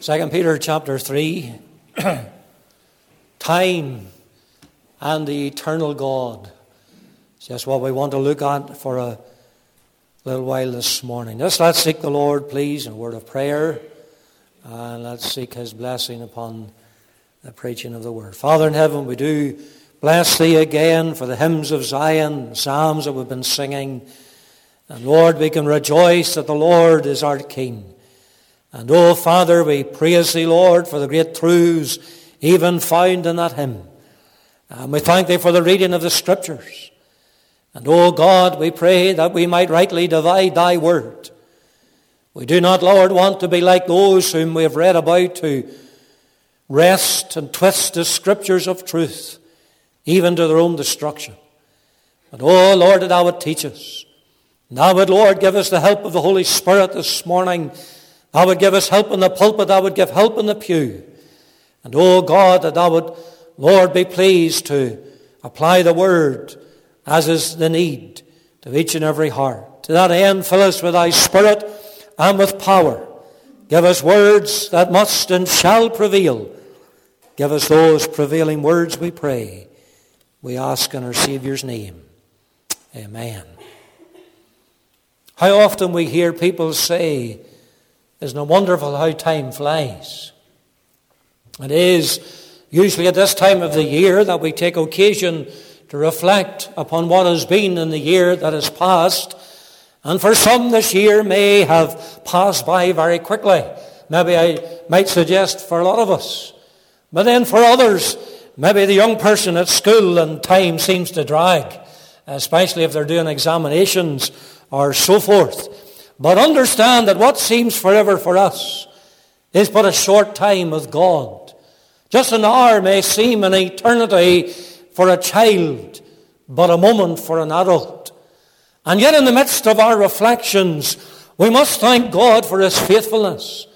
Second Peter chapter 3 time and the eternal God. It's just what we want to look at for a little while this morning. Just let's seek the Lord, please, in a word of prayer, and let's seek His blessing upon the preaching of the word. Father in heaven, we do bless Thee again for the hymns of Zion, the psalms that we've been singing. And Lord, we can rejoice that the Lord is our King. And oh, Father, we praise Thee, Lord, for the great truths even found in that hymn. And we thank Thee for the reading of the Scriptures. And oh God, we pray that we might rightly divide Thy word. We do not, Lord, want to be like those whom we have read about who wrest and twist the Scriptures of truth, even to their own destruction. But oh Lord, that Thou would teach us. Thou would, Lord, give us the help of the Holy Spirit this morning Thou would give us help in the pulpit, thou would give help in the pew. And oh God, that thou would, Lord, be pleased to apply the word as is the need to each and every heart. To that end, fill us with thy spirit and with power. Give us words that must and shall prevail. Give us those prevailing words, we pray. We ask in our Saviour's name. Amen. How often we hear people say, isn't it wonderful how time flies? It is usually at this time of the year that we take occasion to reflect upon what has been in the year that has passed. And for some, this year may have passed by very quickly. Maybe I might suggest for a lot of us. But then for others, maybe the young person at school and time seems to drag, especially if they're doing examinations or so forth. But understand that what seems forever for us is but a short time with God. Just an hour may seem an eternity for a child, but a moment for an adult. And yet, in the midst of our reflections, we must thank God for His faithfulness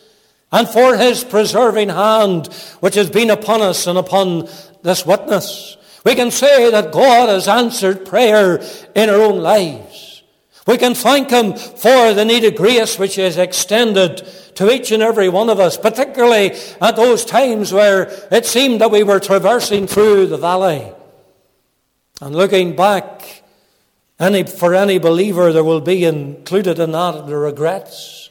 and for His preserving hand, which has been upon us and upon this witness. We can say that God has answered prayer in our own lives. We can thank Him for the needed grace which is extended to each and every one of us, particularly at those times where it seemed that we were traversing through the valley. And looking back, any, for any believer, there will be included in that the regrets.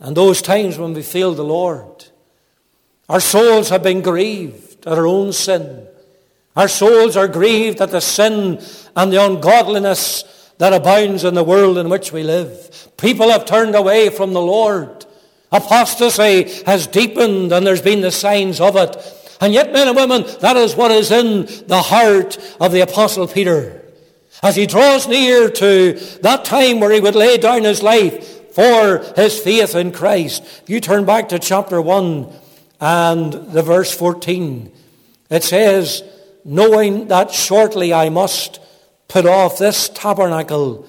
And those times when we failed the Lord. Our souls have been grieved at our own sin. Our souls are grieved at the sin and the ungodliness that abounds in the world in which we live. People have turned away from the Lord. Apostasy has deepened and there's been the signs of it. And yet, men and women, that is what is in the heart of the Apostle Peter. As he draws near to that time where he would lay down his life for his faith in Christ. You turn back to chapter 1 and the verse 14. It says, knowing that shortly I must put off this tabernacle,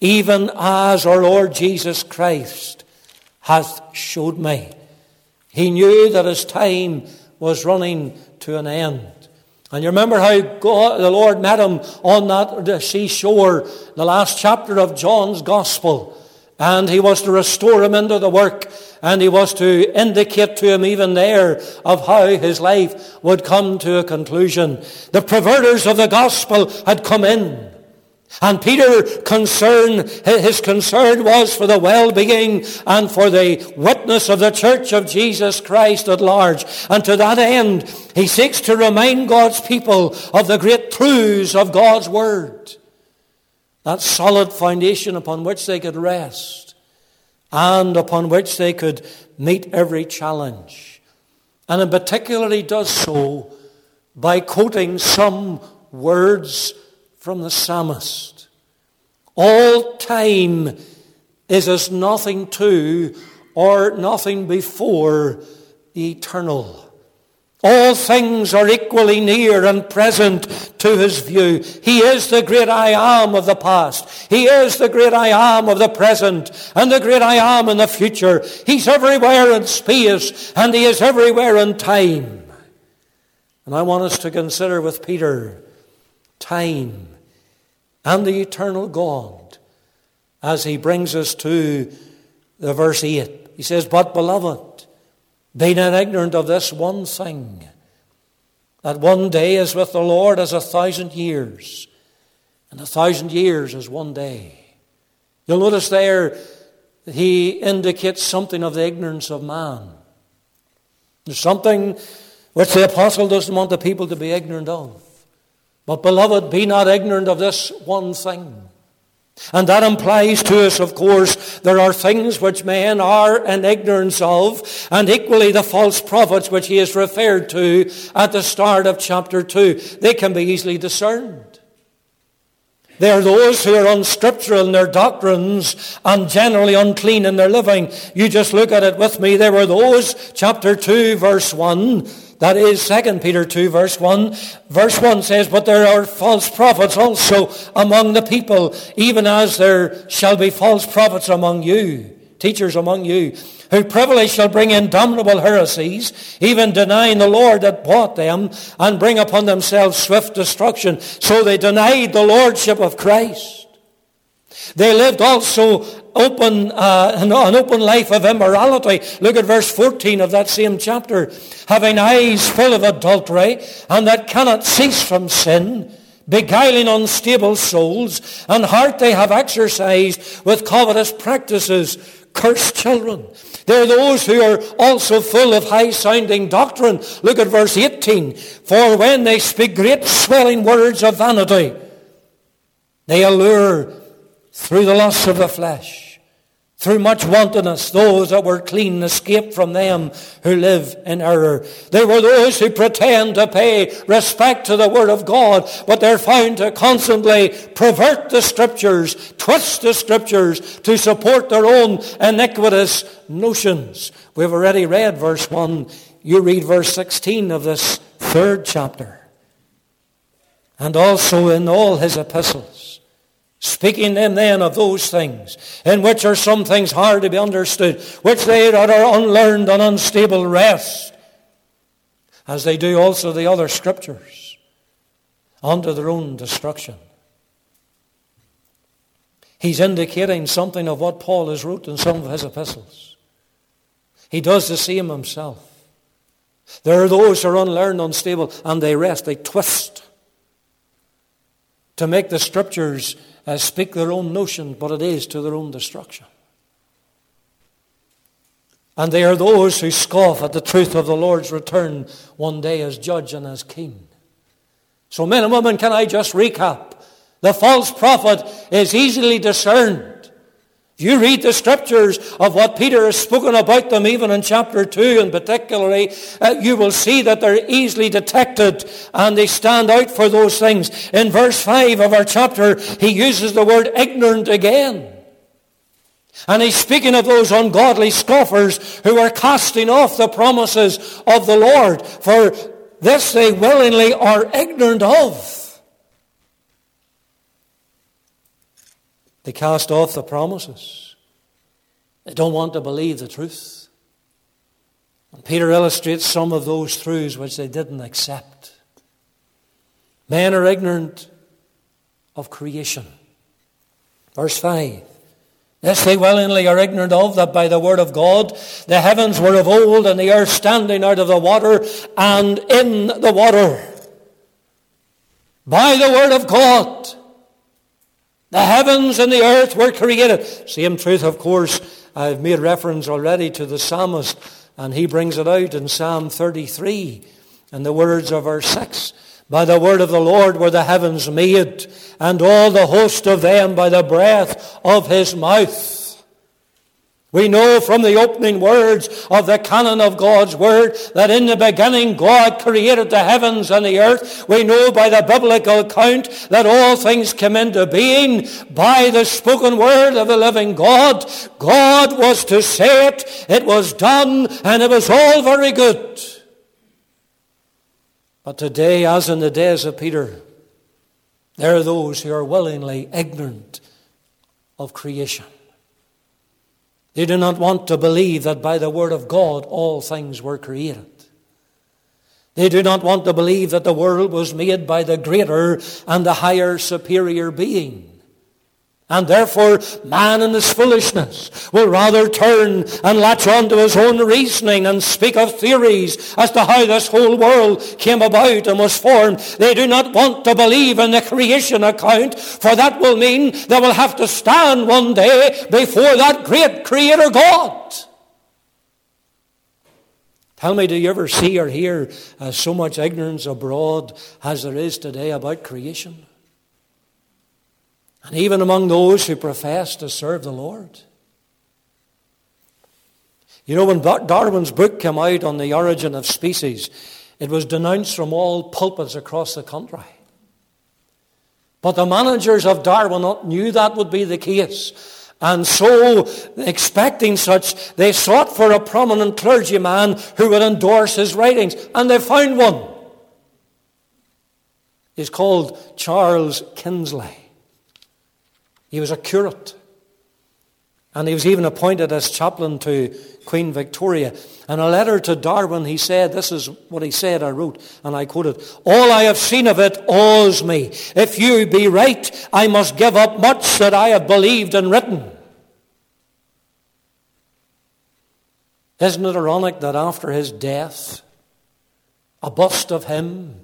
even as our Lord Jesus Christ hath showed me. He knew that his time was running to an end. And you remember how God, the Lord met him on that seashore, the last chapter of John's Gospel. And he was to restore him into the work, and he was to indicate to him even there of how his life would come to a conclusion. The perverters of the gospel had come in. And Peter concern, his concern was for the well-being and for the witness of the church of Jesus Christ at large. And to that end, he seeks to remind God's people of the great truths of God's word that solid foundation upon which they could rest and upon which they could meet every challenge. And in particular, he does so by quoting some words from the psalmist. All time is as nothing to or nothing before the eternal. All things are equally near and present to his view. He is the great I am of the past. He is the great I am of the present and the great I am in the future. He's everywhere in space and he is everywhere in time. And I want us to consider with Peter time and the eternal God as he brings us to the verse 8. He says, But beloved, Be not ignorant of this one thing, that one day is with the Lord as a thousand years, and a thousand years is one day. You'll notice there that he indicates something of the ignorance of man. There's something which the apostle doesn't want the people to be ignorant of. But, beloved, be not ignorant of this one thing. And that implies to us, of course, there are things which men are in ignorance of, and equally the false prophets which he is referred to at the start of chapter 2. They can be easily discerned. They are those who are unscriptural in their doctrines and generally unclean in their living. You just look at it with me. There were those, chapter 2, verse 1, that is 2 Peter 2 verse 1. Verse 1 says, But there are false prophets also among the people, even as there shall be false prophets among you, teachers among you, who privily shall bring in damnable heresies, even denying the Lord that bought them, and bring upon themselves swift destruction. So they denied the lordship of Christ. They lived also open, uh, an open life of immorality. Look at verse 14 of that same chapter. Having eyes full of adultery, and that cannot cease from sin, beguiling unstable souls, and heart they have exercised with covetous practices, cursed children. There are those who are also full of high-sounding doctrine. Look at verse 18. For when they speak great swelling words of vanity, they allure through the lusts of the flesh, through much wantonness, those that were clean escaped from them who live in error. They were those who pretend to pay respect to the Word of God, but they're found to constantly pervert the Scriptures, twist the Scriptures to support their own iniquitous notions. We've already read verse 1. You read verse 16 of this third chapter. And also in all his epistles. Speaking them then of those things, in which are some things hard to be understood, which they that are unlearned and unstable wrest, as they do also the other scriptures, unto their own destruction. He's indicating something of what Paul has wrote in some of his epistles. He does the same himself. There are those who are unlearned, unstable, and they wrest, they twist to make the scriptures uh, speak their own notion, but it is to their own destruction. And they are those who scoff at the truth of the Lord's return one day as judge and as king. So, men and women, can I just recap? The false prophet is easily discerned. You read the scriptures of what Peter has spoken about them, even in chapter 2 and particularly, uh, you will see that they're easily detected and they stand out for those things. In verse 5 of our chapter, he uses the word ignorant again. And he's speaking of those ungodly scoffers who are casting off the promises of the Lord. For this they willingly are ignorant of. They cast off the promises. They don't want to believe the truth. And Peter illustrates some of those truths which they didn't accept. Men are ignorant of creation. Verse 5. This they willingly are ignorant of, that by the word of God the heavens were of old, and the earth standing out of the water and in the water. By the word of God the heavens and the earth were created. Same truth, of course, I've made reference already to the psalmist, and he brings it out in Psalm 33 in the words of verse 6. By the word of the Lord were the heavens made, and all the host of them by the breath of his mouth. We know from the opening words of the canon of God's Word that in the beginning God created the heavens and the earth. We know by the biblical account that all things came into being by the spoken word of the living God. God was to say it, it was done, and it was all very good. But today, as in the days of Peter, there are those who are willingly ignorant of creation. They do not want to believe that by the word of God all things were created. They do not want to believe that the world was made by the greater and the higher superior being. And therefore, man in his foolishness will rather turn and latch on to his own reasoning and speak of theories as to how this whole world came about and was formed. They do not want to believe in the creation account, for that will mean they will have to stand one day before that great Creator God. Tell me, do you ever see or hear uh, so much ignorance abroad as there is today about creation? And even among those who profess to serve the Lord. You know, when Darwin's book came out on the origin of species, it was denounced from all pulpits across the country. But the managers of Darwin knew that would be the case. And so, expecting such, they sought for a prominent clergyman who would endorse his writings. And they found one. He's called Charles Kingsley. He was a curate. And he was even appointed as chaplain to Queen Victoria. In a letter to Darwin, he said, this is what he said, I wrote, and I quoted, All I have seen of it awes me. If you be right, I must give up much that I have believed and written. Isn't it ironic that after his death, a bust of him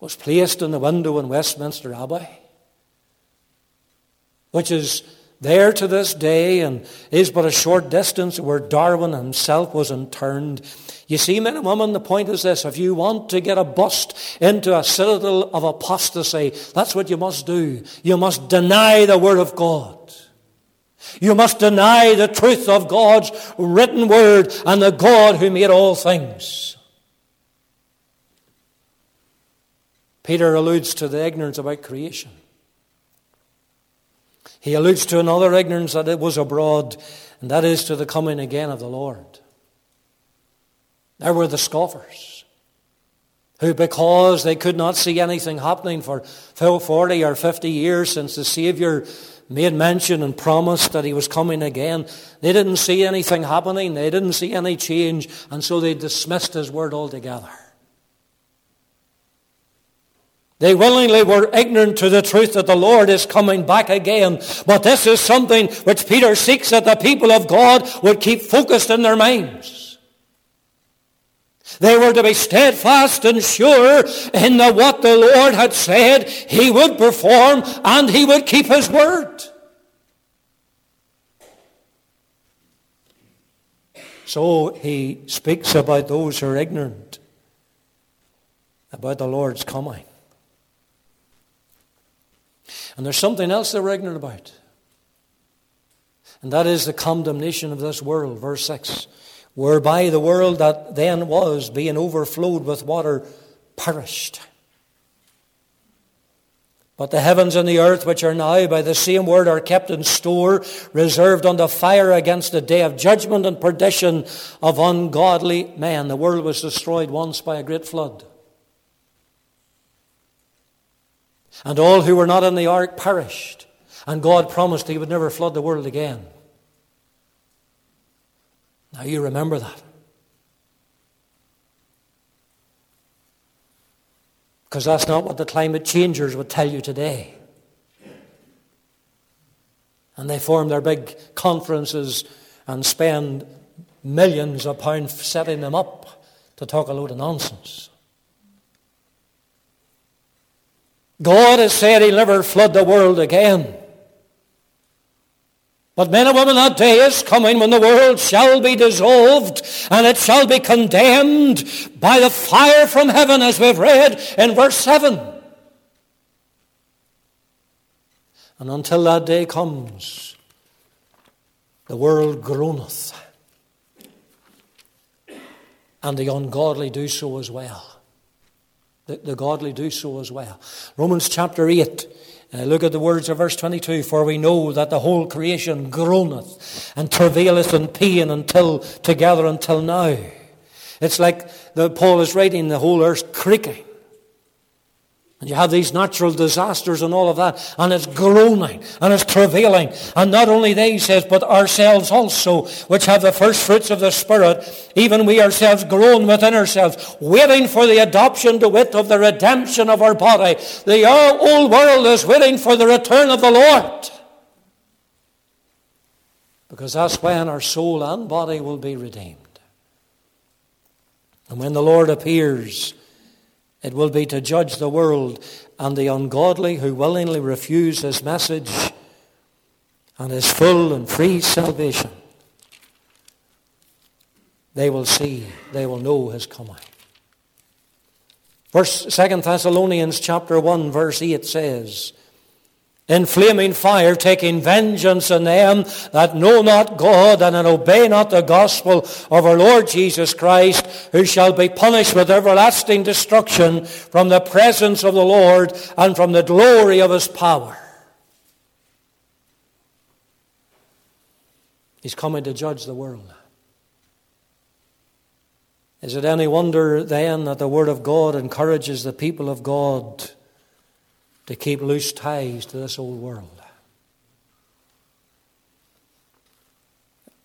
was placed in the window in Westminster Abbey? Which is there to this day and is but a short distance where Darwin himself was interned. You see, men and women, the point is this. If you want to get a bust into a citadel of apostasy, that's what you must do. You must deny the Word of God. You must deny the truth of God's written Word and the God who made all things. Peter alludes to the ignorance about creation. He alludes to another ignorance that it was abroad, and that is to the coming again of the Lord. There were the scoffers, who, because they could not see anything happening for 40 or 50 years since the Savior made mention and promised that he was coming again, they didn't see anything happening, they didn't see any change, and so they dismissed his word altogether. They willingly were ignorant to the truth that the Lord is coming back again. But this is something which Peter seeks that the people of God would keep focused in their minds. They were to be steadfast and sure in the what the Lord had said he would perform and he would keep his word. So he speaks about those who are ignorant about the Lord's coming. And there's something else that we're ignorant about. And that is the condemnation of this world, verse 6. Whereby the world that then was, being overflowed with water, perished. But the heavens and the earth, which are now by the same word, are kept in store, reserved unto fire against the day of judgment and perdition of ungodly men. The world was destroyed once by a great flood. And all who were not in the ark perished. And God promised he would never flood the world again. Now you remember that. Because that's not what the climate changers would tell you today. And they form their big conferences and spend millions of pounds setting them up to talk a load of nonsense. God has said he'll never flood the world again. But men and women, that day is coming when the world shall be dissolved and it shall be condemned by the fire from heaven as we've read in verse 7. And until that day comes, the world groaneth, and the ungodly do so as well. The, the godly do so as well. Romans chapter 8. Uh, look at the words of verse 22. For we know that the whole creation groaneth and travaileth in pain until together until now. It's like the, Paul is writing the whole earth creaking. And you have these natural disasters and all of that, and it's groaning and it's travailing. And not only they, he says, but ourselves also, which have the first fruits of the Spirit, even we ourselves groan within ourselves, waiting for the adoption to wit of the redemption of our body. The old world is waiting for the return of the Lord. Because that's when our soul and body will be redeemed. And when the Lord appears, it will be to judge the world and the ungodly who willingly refuse his message and his full and free salvation. They will see, they will know his coming. Verse 2 Thessalonians chapter 1 verse 8 says, in flaming fire, taking vengeance on them that know not God and obey not the gospel of our Lord Jesus Christ, who shall be punished with everlasting destruction from the presence of the Lord and from the glory of his power. He's coming to judge the world. Is it any wonder then that the Word of God encourages the people of God to keep loose ties to this old world.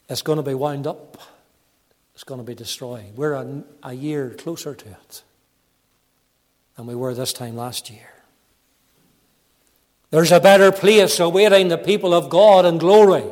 It's going to be wound up. It's going to be destroyed. We're a, a year closer to it than we were this time last year. There's a better place awaiting the people of God in glory.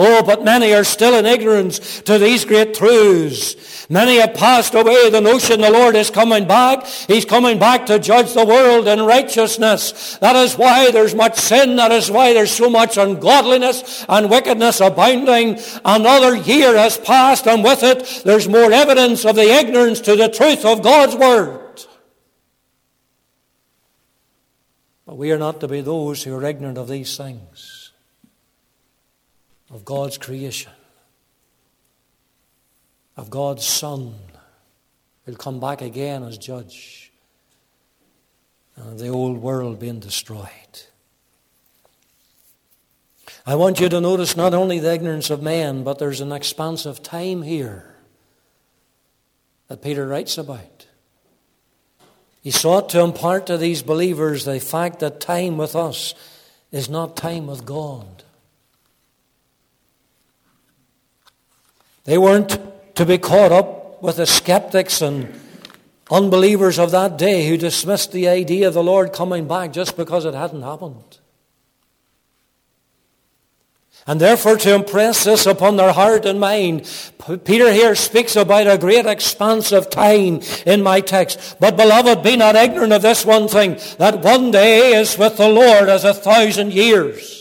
Oh, but many are still in ignorance to these great truths. Many have passed away the notion the Lord is coming back. He's coming back to judge the world in righteousness. That is why there's much sin. That is why there's so much ungodliness and wickedness abounding. Another year has passed and with it there's more evidence of the ignorance to the truth of God's Word. But we are not to be those who are ignorant of these things of God's creation, of God's Son, who'll come back again as judge, and of the old world being destroyed. I want you to notice not only the ignorance of man, but there's an expanse of time here that Peter writes about. He sought to impart to these believers the fact that time with us is not time with God. They weren't to be caught up with the skeptics and unbelievers of that day who dismissed the idea of the Lord coming back just because it hadn't happened. And therefore, to impress this upon their heart and mind, Peter here speaks about a great expanse of time in my text. But beloved, be not ignorant of this one thing, that one day is with the Lord as a thousand years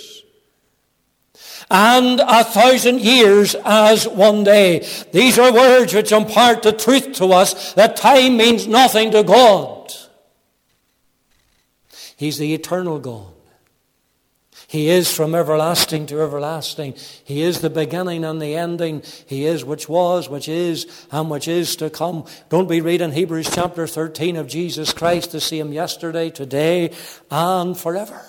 and a thousand years as one day. These are words which impart the truth to us that time means nothing to God. He's the eternal God. He is from everlasting to everlasting. He is the beginning and the ending. He is which was, which is, and which is to come. Don't be reading Hebrews chapter 13 of Jesus Christ to see him yesterday, today, and forever.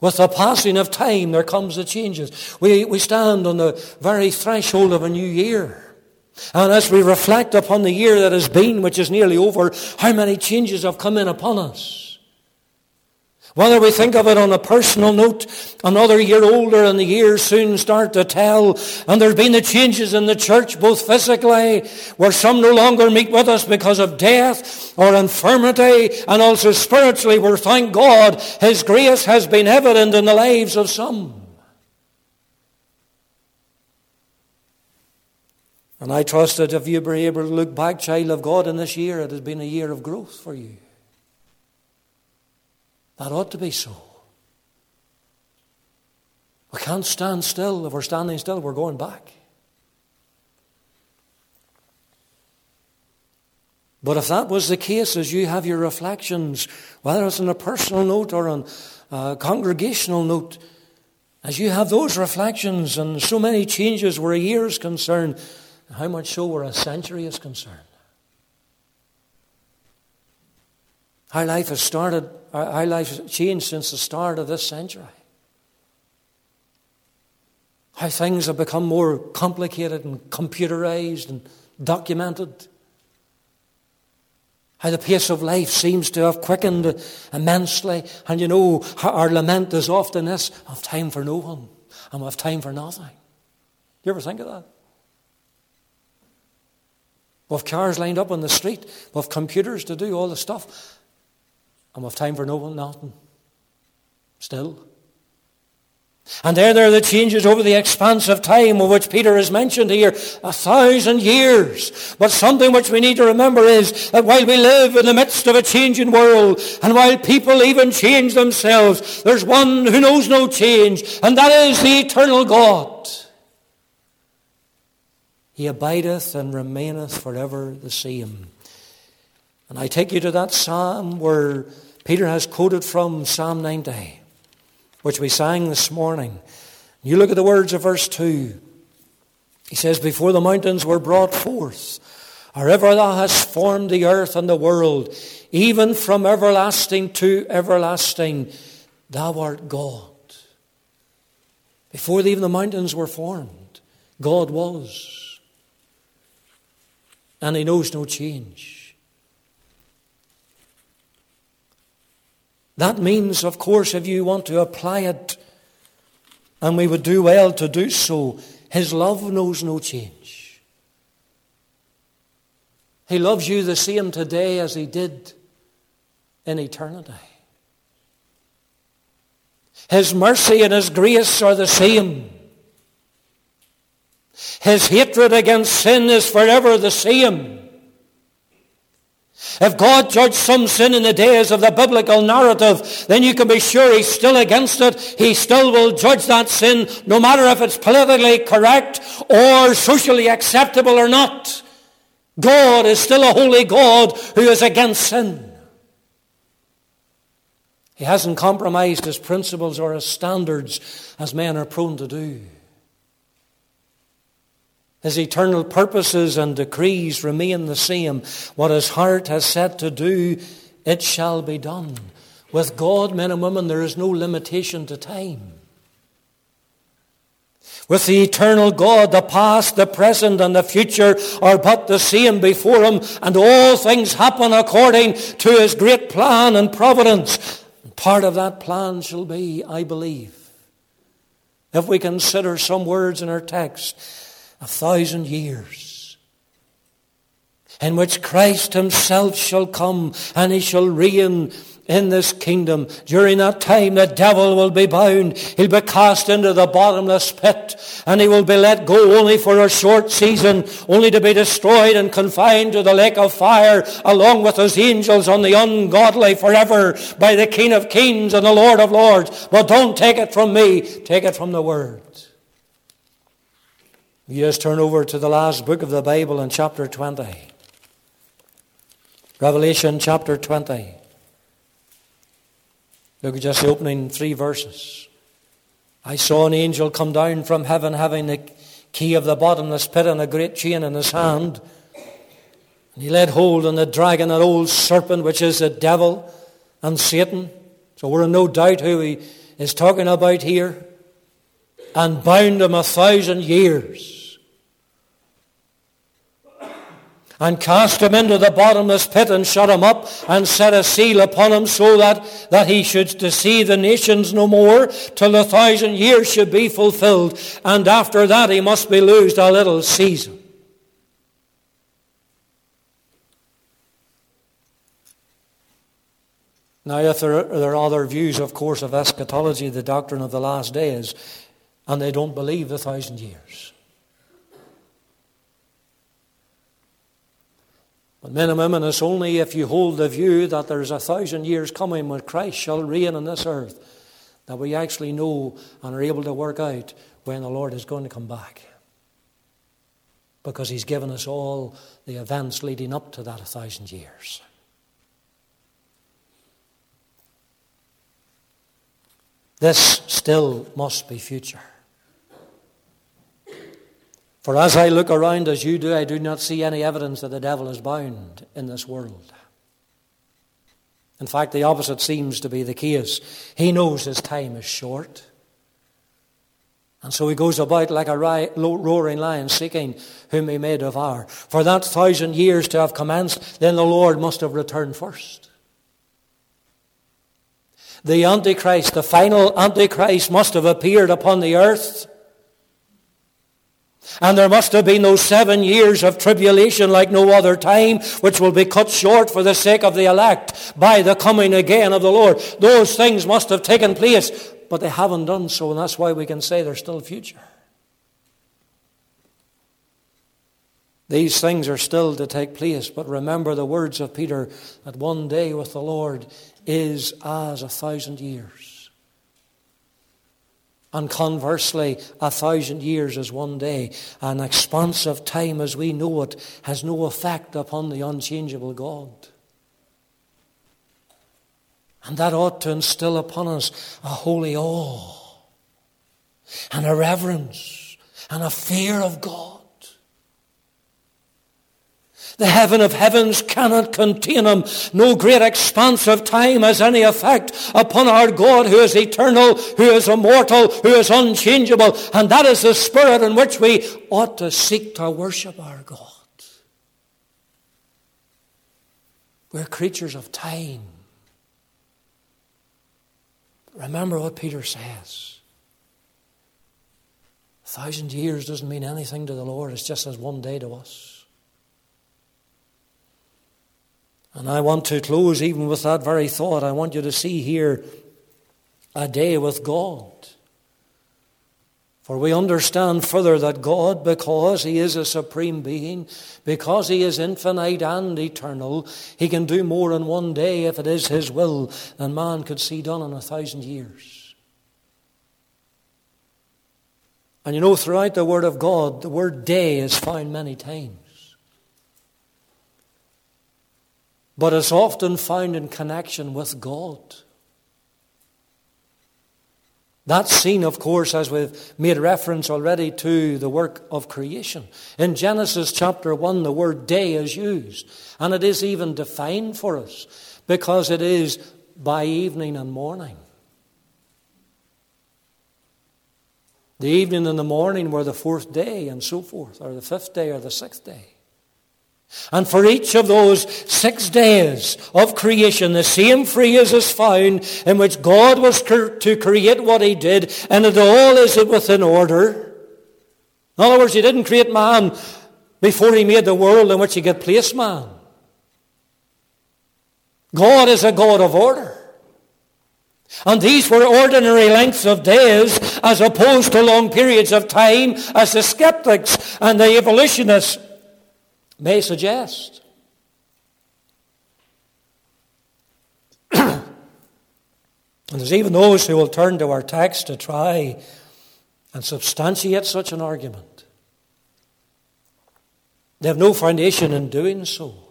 With the passing of time, there comes the changes. We, we stand on the very threshold of a new year. And as we reflect upon the year that has been, which is nearly over, how many changes have come in upon us. Whether we think of it on a personal note, another year older and the years soon start to tell. And there's been the changes in the church, both physically, where some no longer meet with us because of death or infirmity, and also spiritually, where thank God His grace has been evident in the lives of some. And I trust that if you were able to look back, child of God, in this year, it has been a year of growth for you. That ought to be so. We can't stand still. If we're standing still, we're going back. But if that was the case, as you have your reflections, whether it's on a personal note or on a congregational note, as you have those reflections and so many changes where a year is concerned, how much so where a century is concerned? Our life has started, our life has changed since the start of this century. How things have become more complicated and computerized and documented. How the pace of life seems to have quickened immensely. And you know, our lament is often this of time for no one and of time for nothing. You ever think of that? With cars lined up on the street, with computers to do all the stuff. And we've time for no one, nothing. Still. And there, there are the changes over the expanse of time of which Peter has mentioned here, a thousand years. But something which we need to remember is that while we live in the midst of a changing world, and while people even change themselves, there's one who knows no change, and that is the eternal God. He abideth and remaineth forever the same. And I take you to that psalm where Peter has quoted from Psalm 90 which we sang this morning. You look at the words of verse 2. He says, Before the mountains were brought forth, or ever thou hast formed the earth and the world, even from everlasting to everlasting, thou art God. Before even the mountains were formed, God was. And he knows no change. That means, of course, if you want to apply it, and we would do well to do so, His love knows no change. He loves you the same today as He did in eternity. His mercy and His grace are the same. His hatred against sin is forever the same. If God judged some sin in the days of the biblical narrative, then you can be sure He's still against it. He still will judge that sin, no matter if it's politically correct or socially acceptable or not. God is still a holy God who is against sin. He hasn't compromised his principles or his standards as men are prone to do. His eternal purposes and decrees remain the same. What his heart has set to do, it shall be done. With God, men and women, there is no limitation to time. With the eternal God, the past, the present, and the future are but the same before him, and all things happen according to his great plan and providence. part of that plan shall be, I believe, if we consider some words in our text, a thousand years, in which Christ himself shall come and he shall reign in this kingdom. During that time, the devil will be bound. He'll be cast into the bottomless pit and he will be let go only for a short season, only to be destroyed and confined to the lake of fire along with his angels on the ungodly forever by the King of kings and the Lord of lords. But don't take it from me. Take it from the word. You just turn over to the last book of the Bible in chapter 20. Revelation chapter 20. Look at just the opening three verses. I saw an angel come down from heaven having the key of the bottomless pit and a great chain in his hand. And he laid hold on the dragon, that old serpent, which is the devil and Satan. So we're in no doubt who he is talking about here. And bound him a thousand years and cast him into the bottomless pit and shut him up and set a seal upon him so that, that he should deceive the nations no more till the thousand years should be fulfilled. And after that he must be loosed a little season. Now, if there are, there are other views, of course, of eschatology, the doctrine of the last days, and they don't believe the thousand years. But men and women, it's only if you hold the view that there's a thousand years coming when Christ shall reign on this earth that we actually know and are able to work out when the Lord is going to come back. Because he's given us all the events leading up to that thousand years. This still must be future. For as I look around as you do, I do not see any evidence that the devil is bound in this world. In fact, the opposite seems to be the case. He knows his time is short. And so he goes about like a roaring lion, seeking whom he may devour. For that thousand years to have commenced, then the Lord must have returned first. The Antichrist, the final Antichrist, must have appeared upon the earth. And there must have been those seven years of tribulation like no other time, which will be cut short for the sake of the elect by the coming again of the Lord. Those things must have taken place but they haven't done so, and that's why we can say there's still future. These things are still to take place, but remember the words of Peter that one day with the Lord is as a thousand years. And conversely, a thousand years is one day. An expanse of time as we know it has no effect upon the unchangeable God. And that ought to instill upon us a holy awe and a reverence and a fear of God. The heaven of heavens cannot contain him. No great expanse of time has any effect upon our God who is eternal, who is immortal, who is unchangeable. And that is the spirit in which we ought to seek to worship our God. We're creatures of time. Remember what Peter says. A thousand years doesn't mean anything to the Lord, it's just as one day to us. And I want to close even with that very thought. I want you to see here a day with God. For we understand further that God, because He is a supreme being, because He is infinite and eternal, He can do more in one day if it is His will than man could see done in a thousand years. And you know, throughout the Word of God, the word day is found many times. But is often found in connection with God. That's seen, of course, as we've made reference already to the work of creation. In Genesis chapter 1, the word day is used, and it is even defined for us because it is by evening and morning. The evening and the morning were the fourth day, and so forth, or the fifth day, or the sixth day. And for each of those six days of creation, the same phrase is found in which God was to create what he did, and it all is within order. In other words, he didn't create man before he made the world in which he could place man. God is a God of order. And these were ordinary lengths of days as opposed to long periods of time as the skeptics and the evolutionists may suggest. and there's even those who will turn to our text to try and substantiate such an argument. They have no foundation in doing so.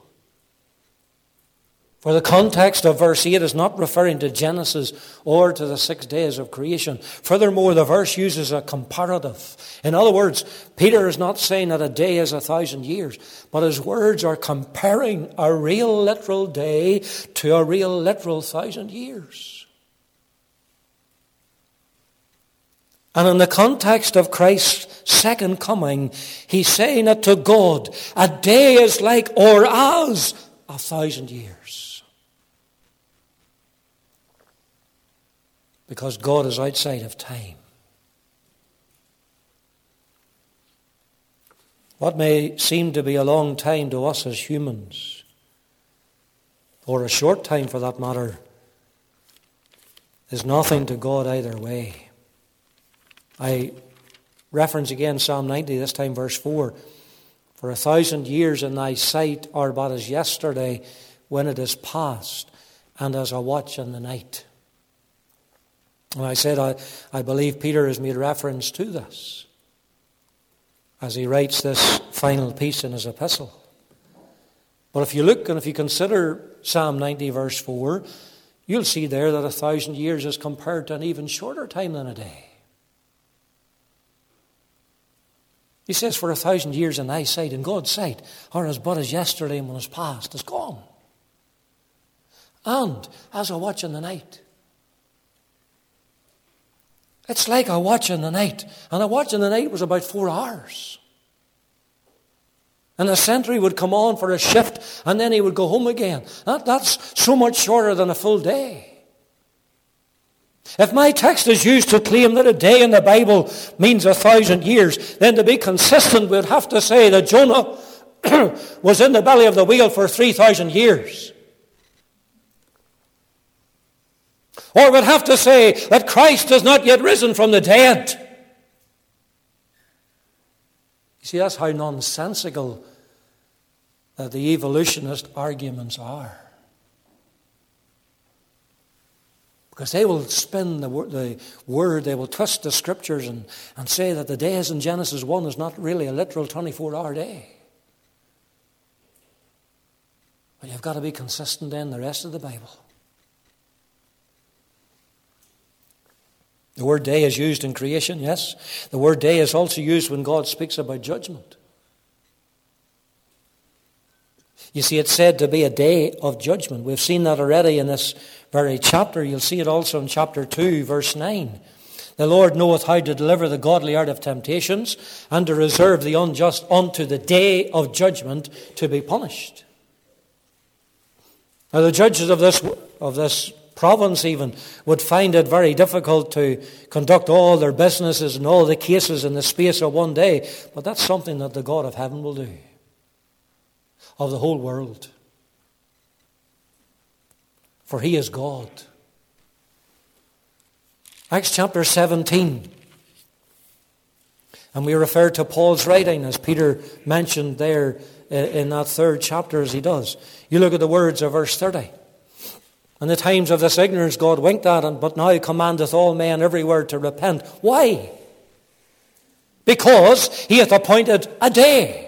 For the context of verse 8 is not referring to Genesis or to the six days of creation. Furthermore, the verse uses a comparative. In other words, Peter is not saying that a day is a thousand years, but his words are comparing a real literal day to a real literal thousand years. And in the context of Christ's second coming, he's saying that to God, a day is like or as a thousand years. Because God is outside of time. What may seem to be a long time to us as humans, or a short time for that matter, is nothing to God either way. I reference again Psalm 90, this time verse 4. For a thousand years in thy sight are but as yesterday when it is past, and as a watch in the night. And I said, I, I believe Peter has made reference to this as he writes this final piece in his epistle. But if you look and if you consider Psalm 90, verse 4, you'll see there that a thousand years is compared to an even shorter time than a day. He says, For a thousand years in thy sight, in God's sight, are as but as yesterday and when is past is gone. And as a watch in the night. It's like a watch in the night. And a watch in the night was about four hours. And a sentry would come on for a shift and then he would go home again. That, that's so much shorter than a full day. If my text is used to claim that a day in the Bible means a thousand years, then to be consistent, we'd have to say that Jonah was in the belly of the whale for 3,000 years. Or would have to say that Christ has not yet risen from the dead. You see, that's how nonsensical uh, the evolutionist arguments are. Because they will spin the, the word, they will twist the scriptures and, and say that the days in Genesis 1 is not really a literal 24 hour day. But you've got to be consistent in the rest of the Bible. The word day is used in creation, yes. The word day is also used when God speaks about judgment. You see, it's said to be a day of judgment. We've seen that already in this very chapter. You'll see it also in chapter 2, verse 9. The Lord knoweth how to deliver the godly out of temptations and to reserve the unjust unto the day of judgment to be punished. Now, the judges of this, of this province even would find it very difficult to conduct all their businesses and all the cases in the space of one day, but that's something that the God of heaven will do of the whole world. For he is God. Acts chapter 17. And we refer to Paul's writing, as Peter mentioned there uh, in that third chapter, as he does. You look at the words of verse 30. In the times of this ignorance, God winked at him, but now commandeth all men everywhere to repent. Why? Because he hath appointed a day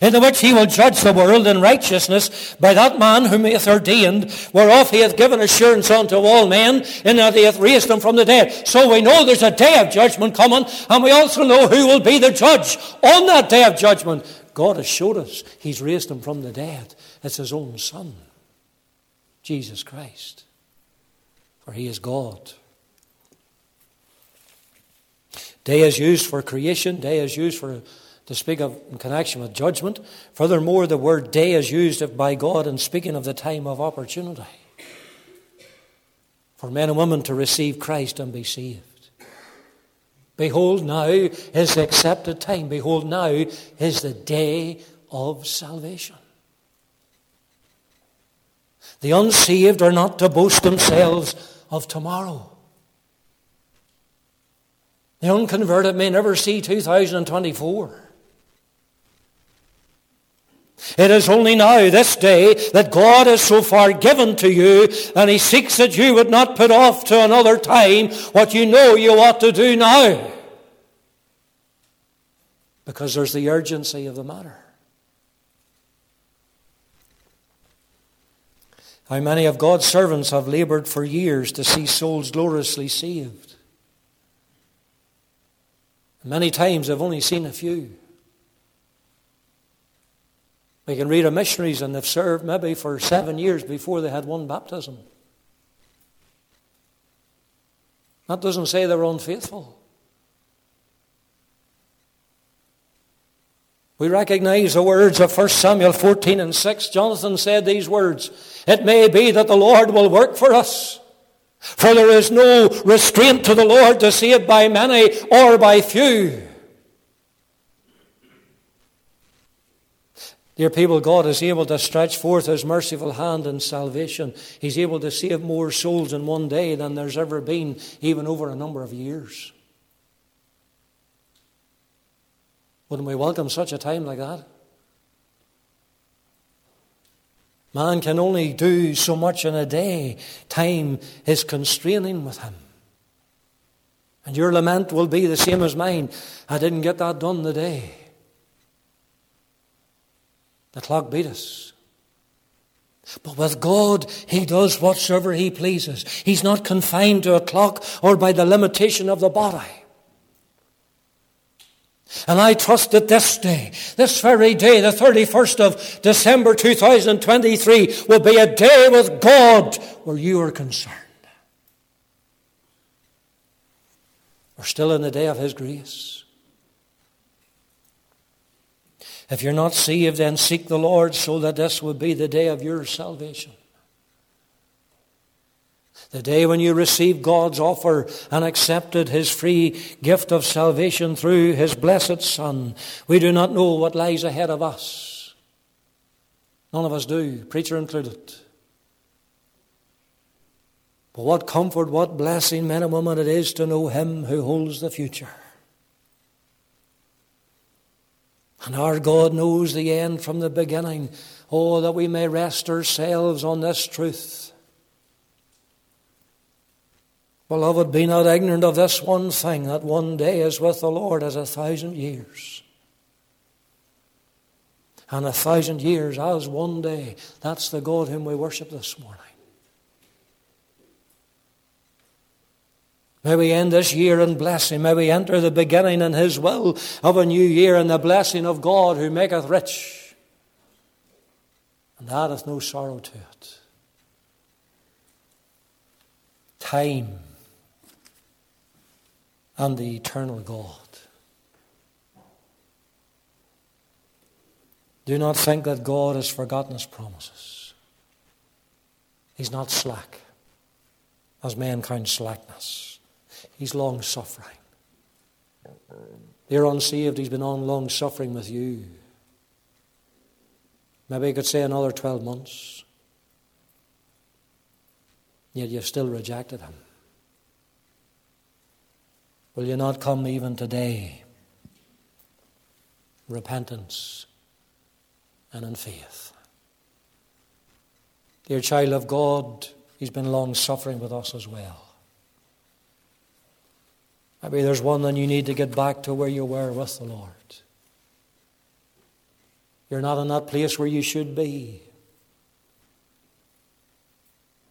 in the which he will judge the world in righteousness by that man whom he hath ordained, whereof he hath given assurance unto all men, in that he hath raised them from the dead. So we know there's a day of judgment coming, and we also know who will be the judge on that day of judgment. God has showed us he's raised him from the dead. It's his own son, Jesus Christ. For he is God. Day is used for creation, day is used for to speak of in connection with judgment. Furthermore, the word day is used by God in speaking of the time of opportunity for men and women to receive Christ and be saved. Behold, now is the accepted time. Behold, now is the day of salvation. The unsaved are not to boast themselves of tomorrow. The unconverted may never see 2024. It is only now, this day, that God is so far given to you, and He seeks that you would not put off to another time what you know you ought to do now. Because there's the urgency of the matter. How many of God's servants have labored for years to see souls gloriously saved? Many times I've only seen a few. We can read of missionaries and they've served maybe for seven years before they had one baptism. That doesn't say they're unfaithful. We recognize the words of 1 Samuel 14 and 6. Jonathan said these words It may be that the Lord will work for us. For there is no restraint to the Lord to save by many or by few. Dear people, God is able to stretch forth His merciful hand in salvation. He's able to save more souls in one day than there's ever been, even over a number of years. Wouldn't we welcome such a time like that? Man can only do so much in a day. Time is constraining with him. And your lament will be the same as mine. I didn't get that done today. The clock beat us. But with God, He does whatsoever He pleases. He's not confined to a clock or by the limitation of the body. And I trust that this day, this very day, the 31st of December 2023, will be a day with God where you are concerned. We're still in the day of His grace. If you're not saved, then seek the Lord so that this would be the day of your salvation. The day when you received God's offer and accepted His free gift of salvation through His blessed Son. We do not know what lies ahead of us. None of us do, preacher included. But what comfort, what blessing, men and women, it is to know Him who holds the future. And our God knows the end from the beginning. Oh, that we may rest ourselves on this truth. Beloved, be not ignorant of this one thing that one day is with the Lord as a thousand years. And a thousand years as one day. That's the God whom we worship this morning. May we end this year in blessing. May we enter the beginning in His will of a new year in the blessing of God who maketh rich and addeth no sorrow to it. Time and the eternal God. Do not think that God has forgotten His promises. He's not slack, as count slackness. He's long suffering. You're unsaved, He's been on long suffering with you. Maybe he could say another 12 months. Yet you've still rejected Him. Will you not come even today? Repentance and in faith. Dear child of God, He's been long suffering with us as well. Maybe there's one and you need to get back to where you were with the Lord. You're not in that place where you should be.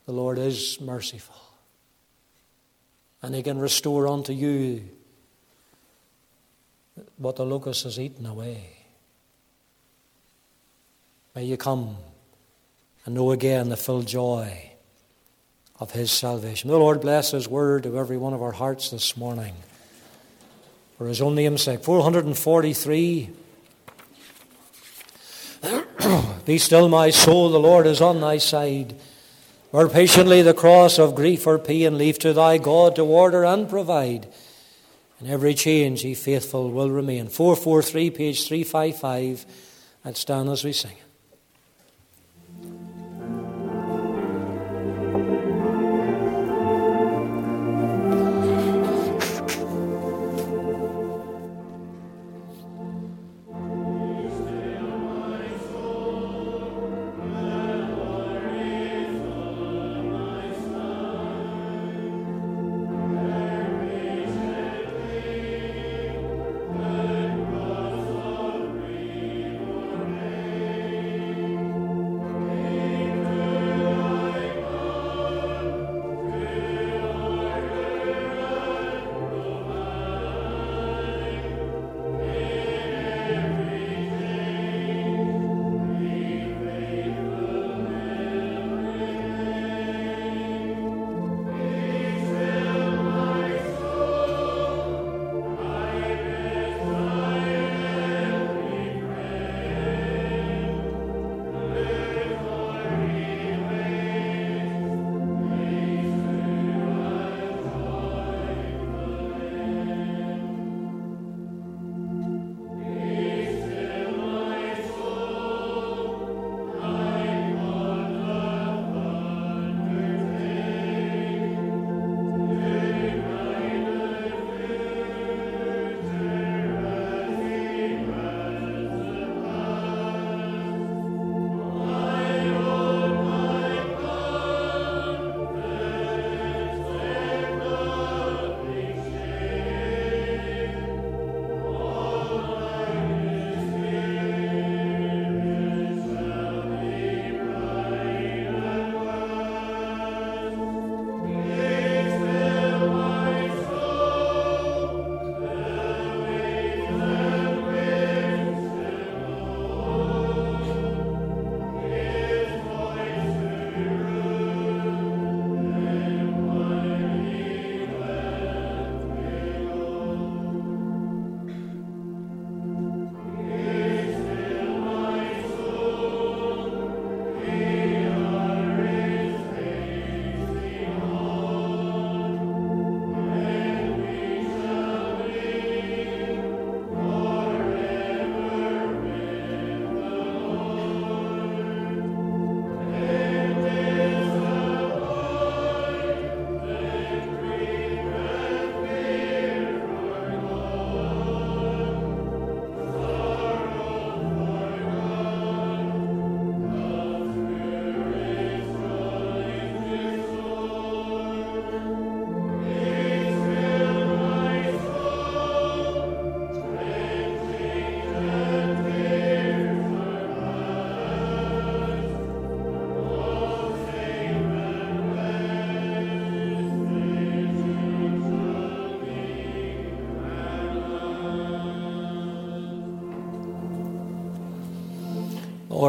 The Lord is merciful. And He can restore unto you what the locust has eaten away. May you come and know again the full joy of his salvation. The Lord bless his word to every one of our hearts this morning. For his own name's sake. 443. Be still, my soul, the Lord is on thy side. Bear patiently the cross of grief or pain, leave to thy God to order and provide. In every change he faithful will remain. 443, page 355. Let's stand as we sing.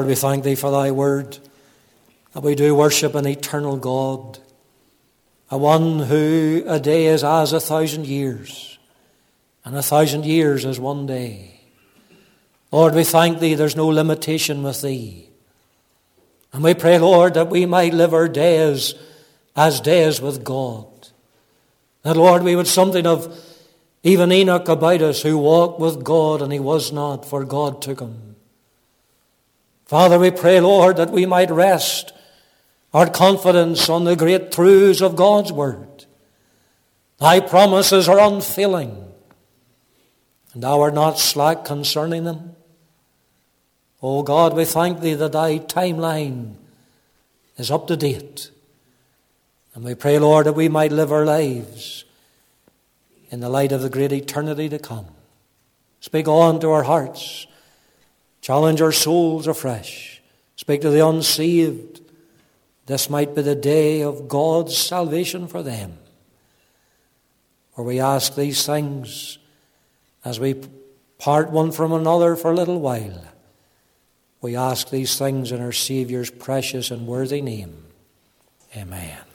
Lord, we thank thee for thy word, that we do worship an eternal God, a one who a day is as a thousand years, and a thousand years as one day. Lord, we thank thee, there's no limitation with thee. And we pray, Lord, that we might live our days as days with God. That, Lord, we would something of even Enoch about us who walked with God and he was not, for God took him. Father, we pray, Lord, that we might rest our confidence on the great truths of God's Word. Thy promises are unfailing, and thou art not slack concerning them. O God, we thank thee that thy timeline is up to date. And we pray, Lord, that we might live our lives in the light of the great eternity to come. Speak on to our hearts. Challenge our souls afresh. Speak to the unsaved. This might be the day of God's salvation for them. For we ask these things as we part one from another for a little while. We ask these things in our Saviour's precious and worthy name. Amen.